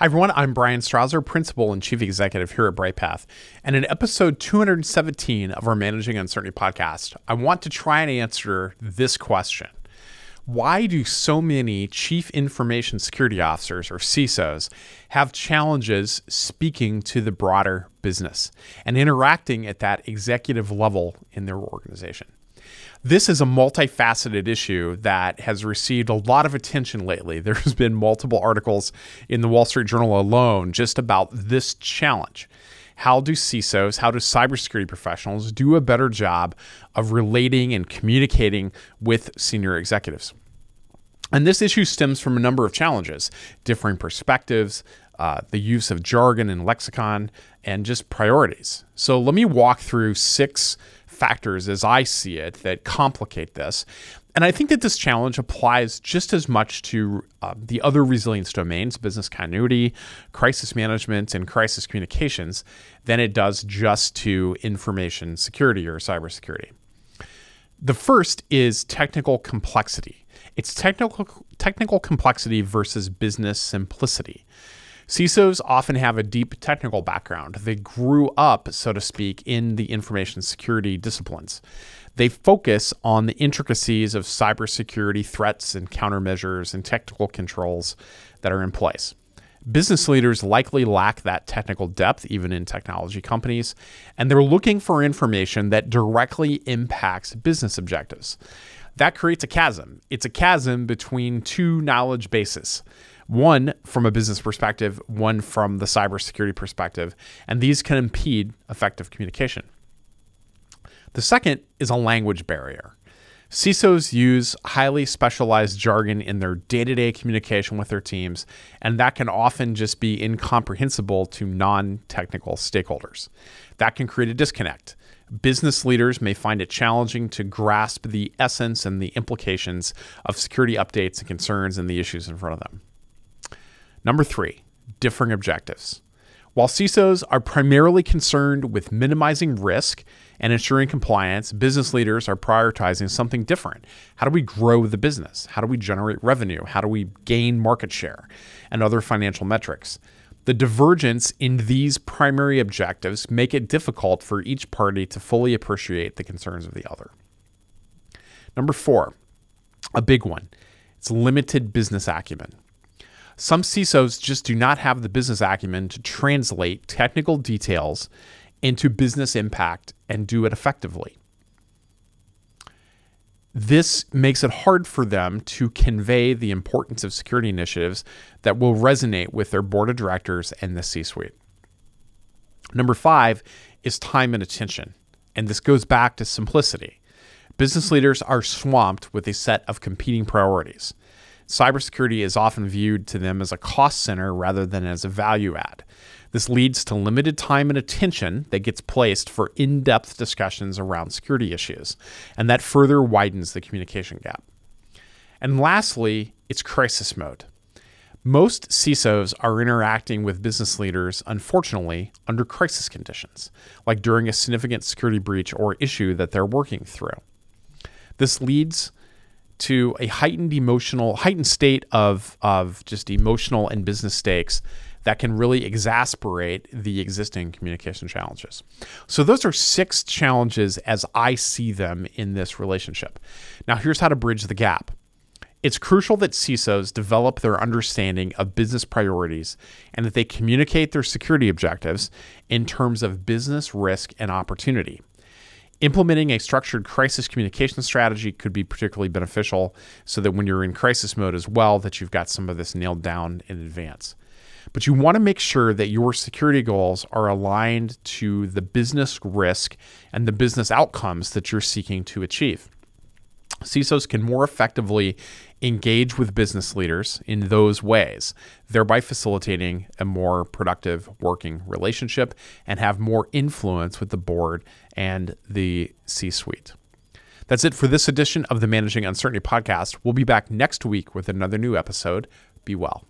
Hi, everyone. I'm Bryan Strawser, Principal and Chief Executive here at Bryghtpath. And in episode 217 of our Managing Uncertainty podcast, I want to try and answer this question Why do so many Chief Information Security Officers, or CISOs, have challenges speaking to the broader business and interacting at that executive level in their organization? This is a multifaceted issue that has received a lot of attention lately. There's been multiple articles in the Wall Street Journal alone just about this challenge. How do CISOs, how do cybersecurity professionals do a better job of relating and communicating with senior executives? And this issue stems from a number of challenges, differing perspectives, uh, the use of jargon and lexicon, and just priorities. So let me walk through six factors, as I see it, that complicate this. And I think that this challenge applies just as much to uh, the other resilience domains, business continuity, crisis management, and crisis communications, than it does just to information security or cybersecurity. The first is technical complexity. It's technical technical complexity versus business simplicity. CISOs often have a deep technical background. They grew up, so to speak, in the information security disciplines. They focus on the intricacies of cybersecurity threats and countermeasures and technical controls that are in place. Business leaders likely lack that technical depth, even in technology companies, and they're looking for information that directly impacts business objectives. That creates a chasm. It's a chasm between two knowledge bases one from a business perspective, one from the cybersecurity perspective, and these can impede effective communication. The second is a language barrier. CISOs use highly specialized jargon in their day to day communication with their teams, and that can often just be incomprehensible to non technical stakeholders. That can create a disconnect. Business leaders may find it challenging to grasp the essence and the implications of security updates and concerns and the issues in front of them. Number three, differing objectives. While CISOs are primarily concerned with minimizing risk and ensuring compliance, business leaders are prioritizing something different. How do we grow the business? How do we generate revenue? How do we gain market share and other financial metrics? The divergence in these primary objectives make it difficult for each party to fully appreciate the concerns of the other. Number 4, a big one. It's limited business acumen. Some CISOs just do not have the business acumen to translate technical details into business impact and do it effectively. This makes it hard for them to convey the importance of security initiatives that will resonate with their board of directors and the C suite. Number five is time and attention. And this goes back to simplicity. Business leaders are swamped with a set of competing priorities cybersecurity is often viewed to them as a cost center rather than as a value add. This leads to limited time and attention that gets placed for in depth discussions around security issues, and that further widens the communication gap. And lastly, it's crisis mode. Most CISOs are interacting with business leaders, unfortunately, under crisis conditions, like during a significant security breach or issue that they're working through. This leads to a heightened emotional, heightened state of of just emotional and business stakes that can really exasperate the existing communication challenges. So those are six challenges as I see them in this relationship. Now here's how to bridge the gap. It's crucial that CISOs develop their understanding of business priorities and that they communicate their security objectives in terms of business risk and opportunity. Implementing a structured crisis communication strategy could be particularly beneficial so that when you're in crisis mode as well that you've got some of this nailed down in advance. But you want to make sure that your security goals are aligned to the business risk and the business outcomes that you're seeking to achieve. CISOs can more effectively engage with business leaders in those ways, thereby facilitating a more productive working relationship and have more influence with the board and the C suite. That's it for this edition of the Managing Uncertainty podcast. We'll be back next week with another new episode. Be well.